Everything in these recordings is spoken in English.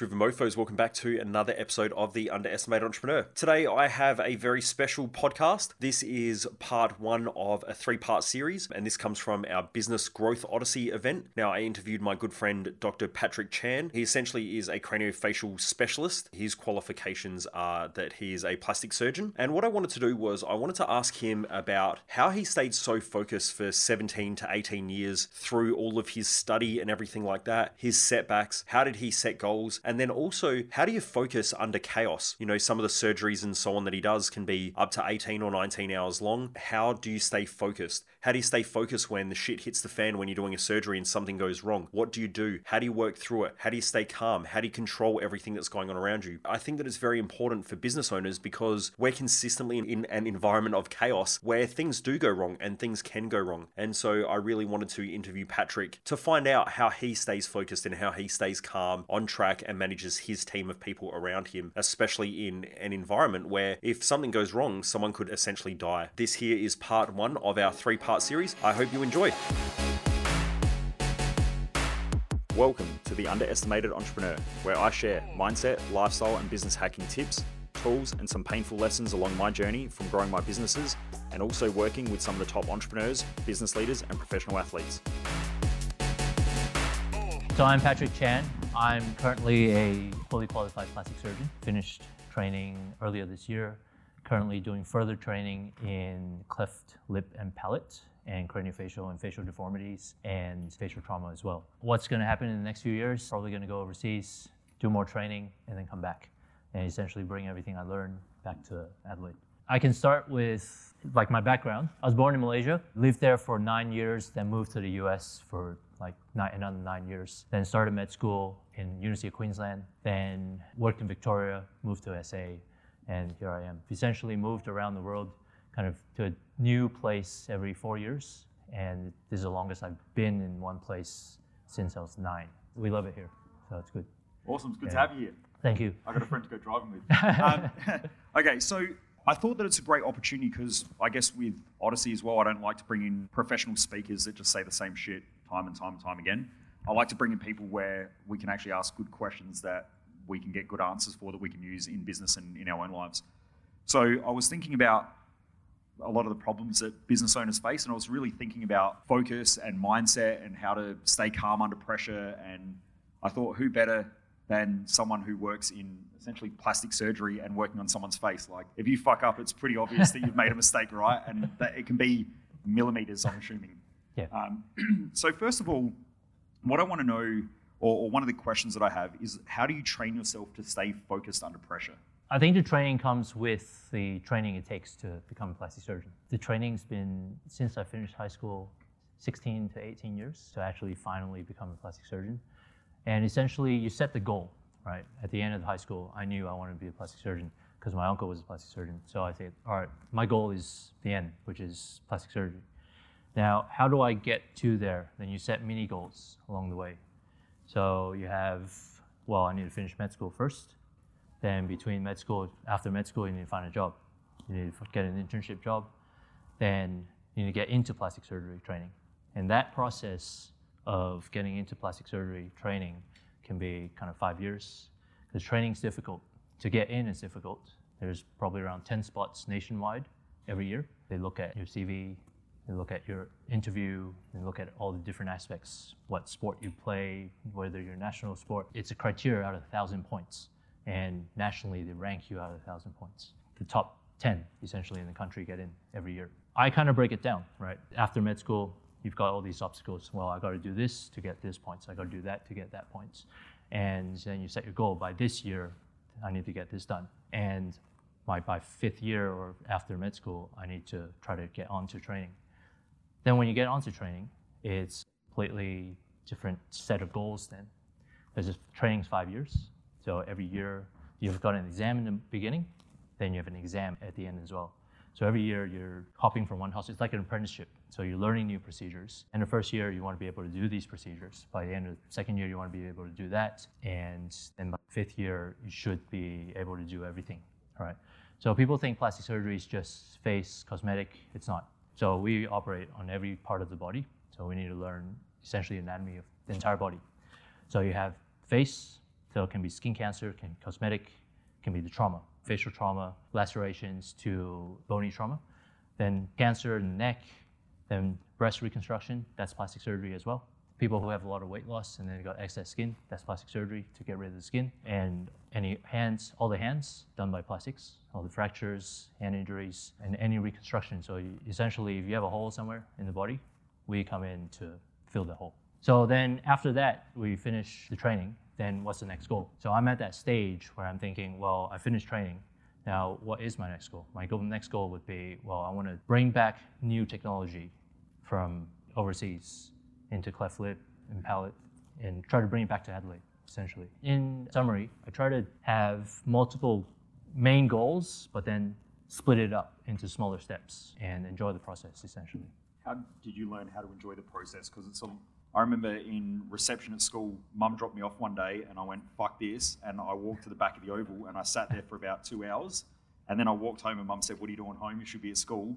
Driven Mofos, welcome back to another episode of The Underestimated Entrepreneur. Today I have a very special podcast. This is part one of a three part series, and this comes from our Business Growth Odyssey event. Now, I interviewed my good friend Dr. Patrick Chan. He essentially is a craniofacial specialist. His qualifications are that he is a plastic surgeon. And what I wanted to do was I wanted to ask him about how he stayed so focused for 17 to 18 years through all of his study and everything like that, his setbacks, how did he set goals? And then also, how do you focus under chaos? You know, some of the surgeries and so on that he does can be up to 18 or 19 hours long. How do you stay focused? How do you stay focused when the shit hits the fan when you're doing a surgery and something goes wrong? What do you do? How do you work through it? How do you stay calm? How do you control everything that's going on around you? I think that it's very important for business owners because we're consistently in an environment of chaos where things do go wrong and things can go wrong. And so I really wanted to interview Patrick to find out how he stays focused and how he stays calm, on track, and manages his team of people around him, especially in an environment where if something goes wrong, someone could essentially die. This here is part one of our three part series. I hope you enjoy. Welcome to The Underestimated Entrepreneur, where I share mindset, lifestyle, and business hacking tips, tools, and some painful lessons along my journey from growing my businesses and also working with some of the top entrepreneurs, business leaders, and professional athletes. So I'm Patrick Chan. I'm currently a fully qualified plastic surgeon. Finished training earlier this year. Currently doing further training in cleft lip and palate and craniofacial and facial deformities and facial trauma as well. What's going to happen in the next few years? Probably going to go overseas, do more training, and then come back and essentially bring everything I learned back to Adelaide. I can start with like my background. I was born in Malaysia, lived there for nine years, then moved to the US for like nine, another nine years. Then started med school in University of Queensland, then worked in Victoria, moved to SA, and here I am. Essentially moved around the world kind of to a new place every four years. And this is the longest I've been in one place since I was nine. We love it here, so it's good. Awesome. It's good Yeah. to have you here. Thank you. I got a friend to go driving with. Um, okay, so I thought that it's a great opportunity because I guess with Odyssey as well, I don't like to bring in professional speakers that just say the same shit time and time and time again. I like to bring in people where we can actually ask good questions that we can get good answers for that we can use in business and in our own lives. So I was thinking about a lot of the problems that business owners face, and I was really thinking about focus and mindset and how to stay calm under pressure. And I thought, who better than someone who works in essentially plastic surgery and working on someone's face? Like, if you fuck up, it's pretty obvious that you've made a mistake, right? And that it can be millimeters, I'm assuming. Yeah. Um, so, first of all, what I want to know, or, or one of the questions that I have, is how do you train yourself to stay focused under pressure? I think the training comes with the training it takes to become a plastic surgeon. The training's been since I finished high school, 16 to 18 years to actually finally become a plastic surgeon. And essentially, you set the goal, right? At the end of high school, I knew I wanted to be a plastic surgeon because my uncle was a plastic surgeon. So I said, all right, my goal is the end, which is plastic surgery. Now, how do I get to there? Then you set mini goals along the way. So you have, well, I need to finish med school first. Then between med school, after med school, you need to find a job. You need to get an internship job. Then you need to get into plastic surgery training. And that process of getting into plastic surgery training can be kind of five years because training is difficult. To get in is difficult. There's probably around 10 spots nationwide every year. They look at your CV, they look at your interview, they look at all the different aspects, what sport you play, whether you're national sport. It's a criteria out of a thousand points. And nationally, they rank you out of a thousand points. The top 10 essentially in the country get in every year. I kind of break it down, right? After med school, you've got all these obstacles. Well, I got to do this to get this points. I got to do that to get that points. And then you set your goal by this year, I need to get this done. And my, by fifth year or after med school, I need to try to get onto training. Then when you get onto training, it's a completely different set of goals then. There's just training's five years. So every year you've got an exam in the beginning, then you have an exam at the end as well. So every year you're hopping from one hospital. It's like an apprenticeship. So you're learning new procedures. And the first year you want to be able to do these procedures. By the end of the second year you want to be able to do that. And then by the fifth year you should be able to do everything. All right. So people think plastic surgery is just face cosmetic. It's not. So we operate on every part of the body. So we need to learn essentially anatomy of the entire body. So you have face, So it can be skin cancer, can be cosmetic, can be the trauma, facial trauma, lacerations to bony trauma. Then cancer in the neck, then breast reconstruction, that's plastic surgery as well. People who have a lot of weight loss and then got excess skin, that's plastic surgery to get rid of the skin. And any hands, all the hands done by plastics, all the fractures, hand injuries, and any reconstruction. So essentially, if you have a hole somewhere in the body, we come in to fill the hole. So then after that, we finish the training. Then what's the next goal? So I'm at that stage where I'm thinking, well, I finished training. Now, what is my next goal? My goal, next goal would be, well, I want to bring back new technology from overseas into cleft lip and palate and try to bring it back to Adelaide, essentially. In summary, I try to have multiple main goals, but then split it up into smaller steps and enjoy the process, essentially. How did you learn how to enjoy the process? Because it's a, I remember in reception at school, mum dropped me off one day and I went, fuck this. And I walked to the back of the oval and I sat there for about two hours. And then I walked home and mum said, what are you doing home? You should be at school.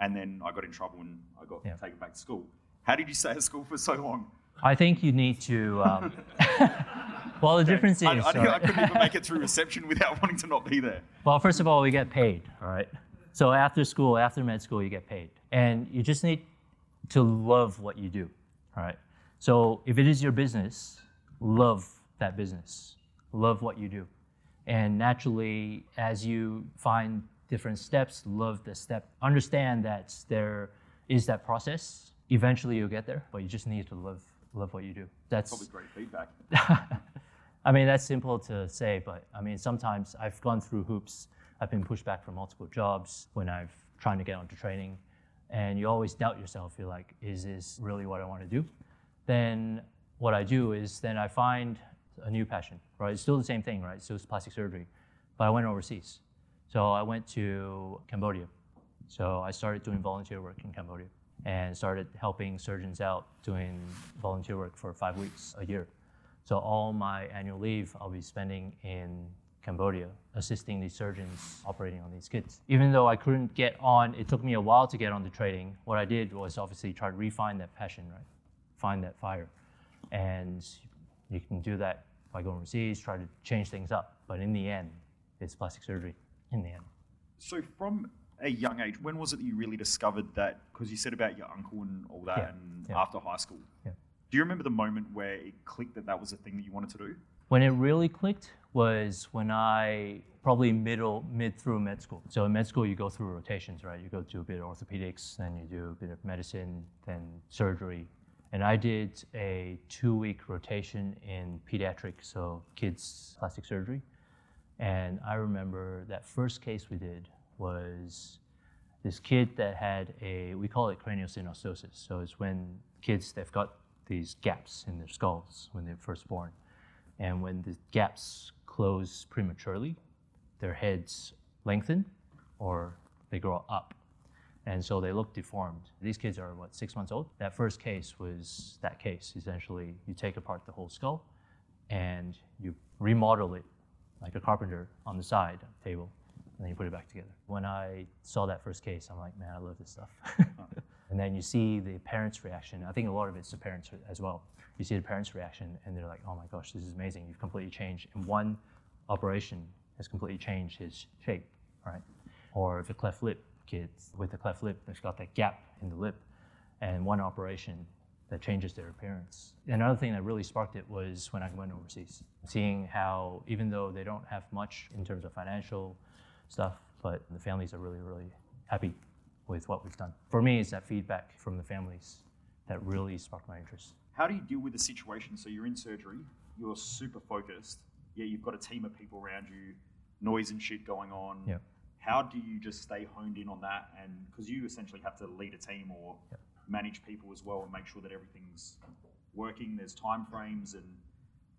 And then I got in trouble and I got Yeah. taken back to school. How did you stay at school for so long? I think you need to. Um, well, the difference is. I, I, I couldn't even make it through reception without wanting to not be there. Well, first of all, we get paid, all right? So after school, after med school, you get paid. And you just need to love what you do, all right? So if it is your business, love that business, love what you do. And naturally, as you find different steps, love the step, understand that there is that process. Eventually, you'll get there, but you just need to love love what you do. That's Probably great feedback. I mean, that's simple to say, but I mean, sometimes I've gone through hoops. I've been pushed back from multiple jobs when I've trying to get onto training, and you always doubt yourself. You're like, is this really what I want to do? Then what I do is then I find a new passion, right? It's still the same thing, right? So It's still plastic surgery, but I went overseas. So I went to Cambodia. So I started doing volunteer work in Cambodia and started helping surgeons out doing volunteer work for five weeks a year. So all my annual leave I'll be spending in Cambodia, assisting these surgeons operating on these kids. Even though I couldn't get on, it took me a while to get on the training. What I did was obviously try to refine that passion, right? Find that fire. And you can do that by going overseas, try to change things up. But in the end, it's plastic surgery in the end. So from a young age, when was it that you really discovered that? Because you said about your uncle and all that, Yeah, and yeah. after high school. Yeah. Do you remember the moment where it clicked that that was the thing that you wanted to do? When it really clicked was when I probably middle mid through med school. So in med school you go through rotations, right? You go do a bit of orthopedics, then you do a bit of medicine, then surgery. And I did a two week rotation in pediatrics, so kids plastic surgery. And I remember that first case we did was this kid that had a we call it craniosynostosis. So it's when kids they've got these gaps in their skulls when they're first born, and when the gaps close prematurely, their heads lengthen or they grow up, and so they look deformed. These kids are what six months old. That first case was that case. Essentially, you take apart the whole skull, and you remodel it like a carpenter on the side table, and then you put it back together. When I saw that first case, I'm like, man, I love this stuff. Uh-huh. and then you see the parents' reaction. I think a lot of it's the parents as well. You see the parents' reaction, and they're like, oh my gosh, this is amazing. You've completely changed. And one operation has completely changed his shape, right? Or the cleft lip kids with the cleft lip, they've got that gap in the lip, and one operation that changes their appearance. Another thing that really sparked it was when I went overseas, seeing how even though they don't have much in terms of financial stuff, but the families are really, really happy with what we've done. For me, it's that feedback from the families that really sparked my interest. How do you deal with the situation? So you're in surgery, you're super focused, yeah, you've got a team of people around you, noise and shit going on. Yeah. How do you just stay honed in on that? And because you essentially have to lead a team or manage people as well and make sure that everything's working, there's time frames, and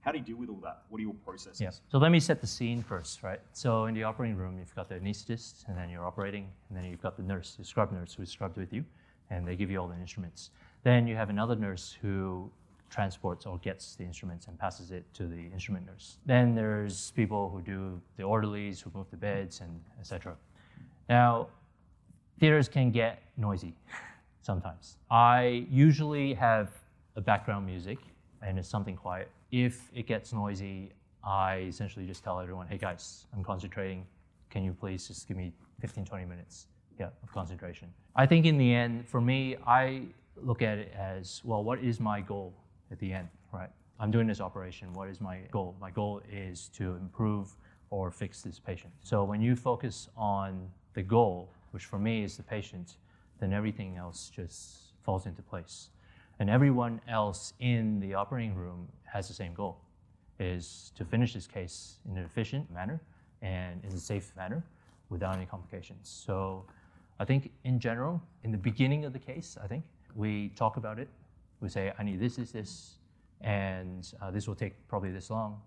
how do you deal with all that? What are your processes? Yeah. So let me set the scene first, right? So in the operating room, you've got the anesthetist, and then you're operating, and then you've got the nurse, the scrub nurse, who scrubbed with you, and they give you all the instruments. Then you have another nurse who transports or gets the instruments and passes it to the instrument nurse. Then there's people who do the orderlies, who move the beds, and etc. Now, theaters can get noisy sometimes. I usually have a background music and it's something quiet. If it gets noisy, I essentially just tell everyone, hey guys, I'm concentrating. Can you please just give me 15, 20 minutes yeah, of concentration? I think in the end, for me, I look at it as well, what is my goal at the end, right? I'm doing this operation. What is my goal? My goal is to improve or fix this patient. So when you focus on the goal, which for me is the patient, then everything else just falls into place. And everyone else in the operating room has the same goal, is to finish this case in an efficient manner and in a safe manner without any complications. So I think in general, in the beginning of the case, I think we talk about it. We say, I need this, this, this, and uh, this will take probably this long.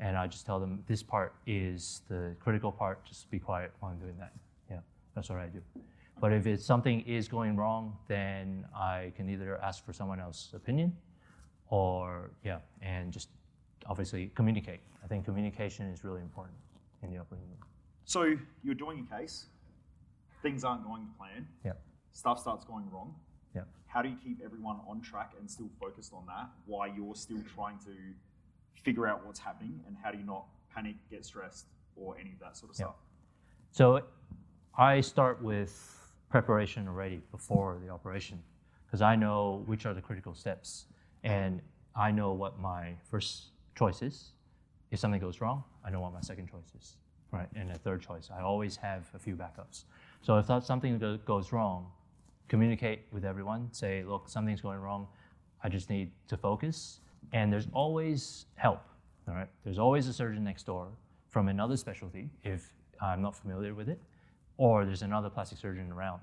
And I just tell them this part is the critical part. Just be quiet while I'm doing that. Yeah, that's what I do. But if it's something is going wrong, then I can either ask for someone else's opinion, or yeah, and just obviously communicate. I think communication is really important in the operating room. So you're doing a case, things aren't going to plan, Yeah, stuff starts going wrong. yeah. How do you keep everyone on track and still focused on that while you're still trying to figure out what's happening? And how do you not panic, get stressed, or any of that sort of Yeah. stuff? So I start with preparation already before the operation because I know which are the critical steps and I know what my first choice is. If something goes wrong, I know what my second choice is, right? And a third choice. I always have a few backups. So if something goes wrong, communicate with everyone. Say, look, something's going wrong. I just need to focus. And there's always help. All right. There's always a surgeon next door from another specialty if I'm not familiar with it, or there's another plastic surgeon around.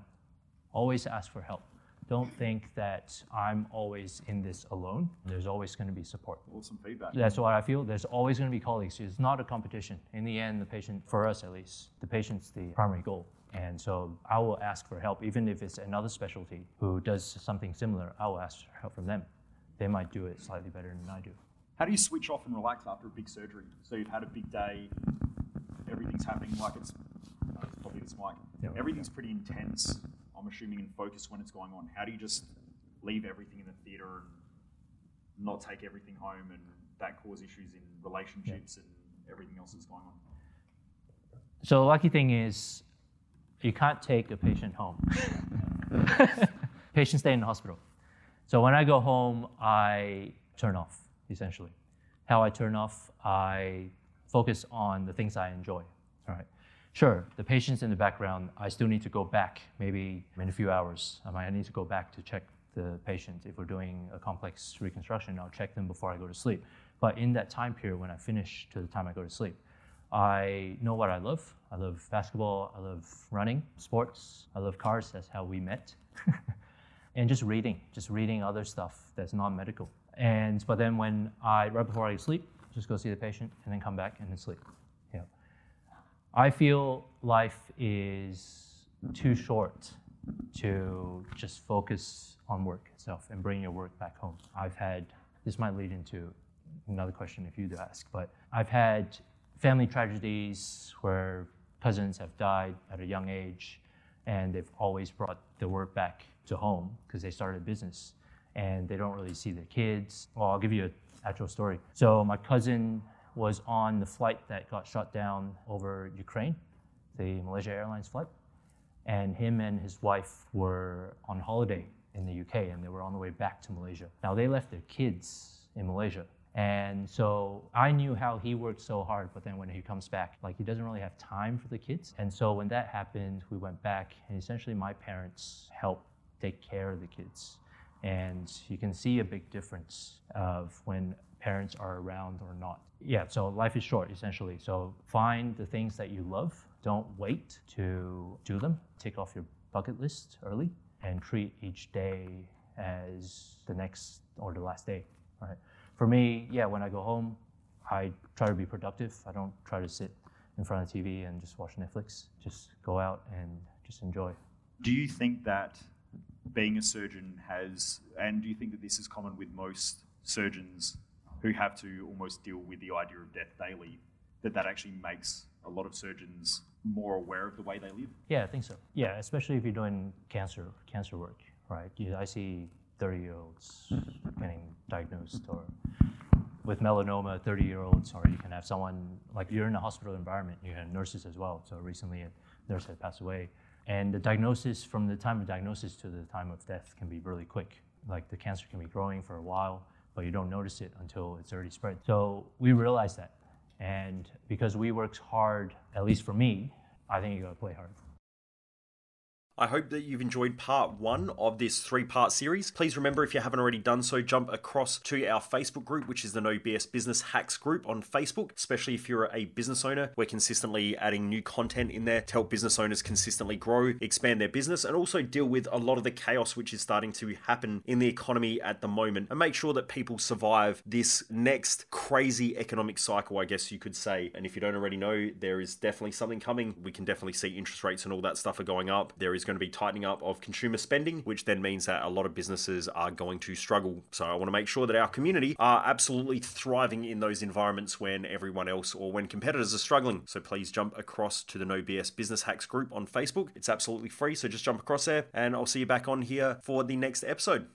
Always ask for help. Don't think that I'm always in this alone. There's always going to be support. Awesome feedback. That's what I feel. There's always going to be colleagues. It's not a competition. In the end, the patient, for us at least, the patient's the primary goal. And so I will ask for help, even if it's another specialty who does something similar. I will ask for help from them. They might do it slightly better than I do. How do you switch off and relax after a big surgery? So you've had a big day, everything's happening like it's, uh, it's probably this mic. Yeah. Everything's pretty intense, I'm assuming, and focus when it's going on. How do you just leave everything in the theatre and not take everything home and that cause issues in relationships and everything else that's going on? So the lucky thing is you can't take a patient home. Patients stay in the hospital. So when I go home, I turn off, essentially. How I turn off, I focus on the things I enjoy. All right. Sure, the patients in the background, I still need to go back maybe in a few hours. I might need to go back to check the patient. If we're doing a complex reconstruction, I'll check them before I go to sleep. But in that time period, when I finish to the time I go to sleep, I know what I love. I love basketball. I love running, sports. I love cars. That's how we met. and just reading, just reading other stuff that's non-medical. And but then when I right before I sleep, just go see the patient and then come back and then sleep. I feel life is too short to just focus on work itself and bring your work back home. I've had this might lead into another question if you'd ask, but I've had family tragedies where cousins have died at a young age and they've always brought the work back to home because they started a business and they don't really see their kids. Well, I'll give you an actual story. So my cousin was on the flight that got shut down over Ukraine, the Malaysia Airlines flight, and him and his wife were on holiday in the UK and they were on the way back to Malaysia. Now they left their kids in Malaysia. And so I knew how he worked so hard, but then when he comes back, like he doesn't really have time for the kids. And so when that happened, we went back and essentially my parents helped take care of the kids. And you can see a big difference of when parents are around or not. Yeah, so life is short essentially. So find the things that you love. Don't wait to do them. Take off your bucket list early and treat each day as the next or the last day, right? For me, yeah, when I go home, I try to be productive. I don't try to sit in front of TV and just watch Netflix. Just go out and just enjoy. Do you think that being a surgeon has, and do you think that this is common with most surgeons who have to almost deal with the idea of death daily, that that actually makes a lot of surgeons more aware of the way they live? Yeah, I think so. Yeah, especially if you're doing cancer cancer work, right? You, I see 30 year olds getting diagnosed or with melanoma, 30 year olds, or you can have someone like you're in a hospital environment, you have nurses as well. So recently a nurse had passed away. And the diagnosis, from the time of diagnosis to the time of death, can be really quick. Like the cancer can be growing for a while, but you don't notice it until it's already spread. So we realized that. And because we worked hard, at least for me, I think you gotta play hard. I hope that you've enjoyed part one of this three part series. Please remember, if you haven't already done so, jump across to our Facebook group, which is the No BS Business Hacks group on Facebook, especially if you're a business owner. We're consistently adding new content in there to help business owners consistently grow, expand their business, and also deal with a lot of the chaos which is starting to happen in the economy at the moment and make sure that people survive this next crazy economic cycle, I guess you could say. And if you don't already know, there is definitely something coming. We can definitely see interest rates and all that stuff are going up. There is going to be tightening up of consumer spending, which then means that a lot of businesses are going to struggle. So I want to make sure that our community are absolutely thriving in those environments when everyone else or when competitors are struggling. So please jump across to the No BS Business Hacks group on Facebook. It's absolutely free, so just jump across there and I'll see you back on here for the next episode.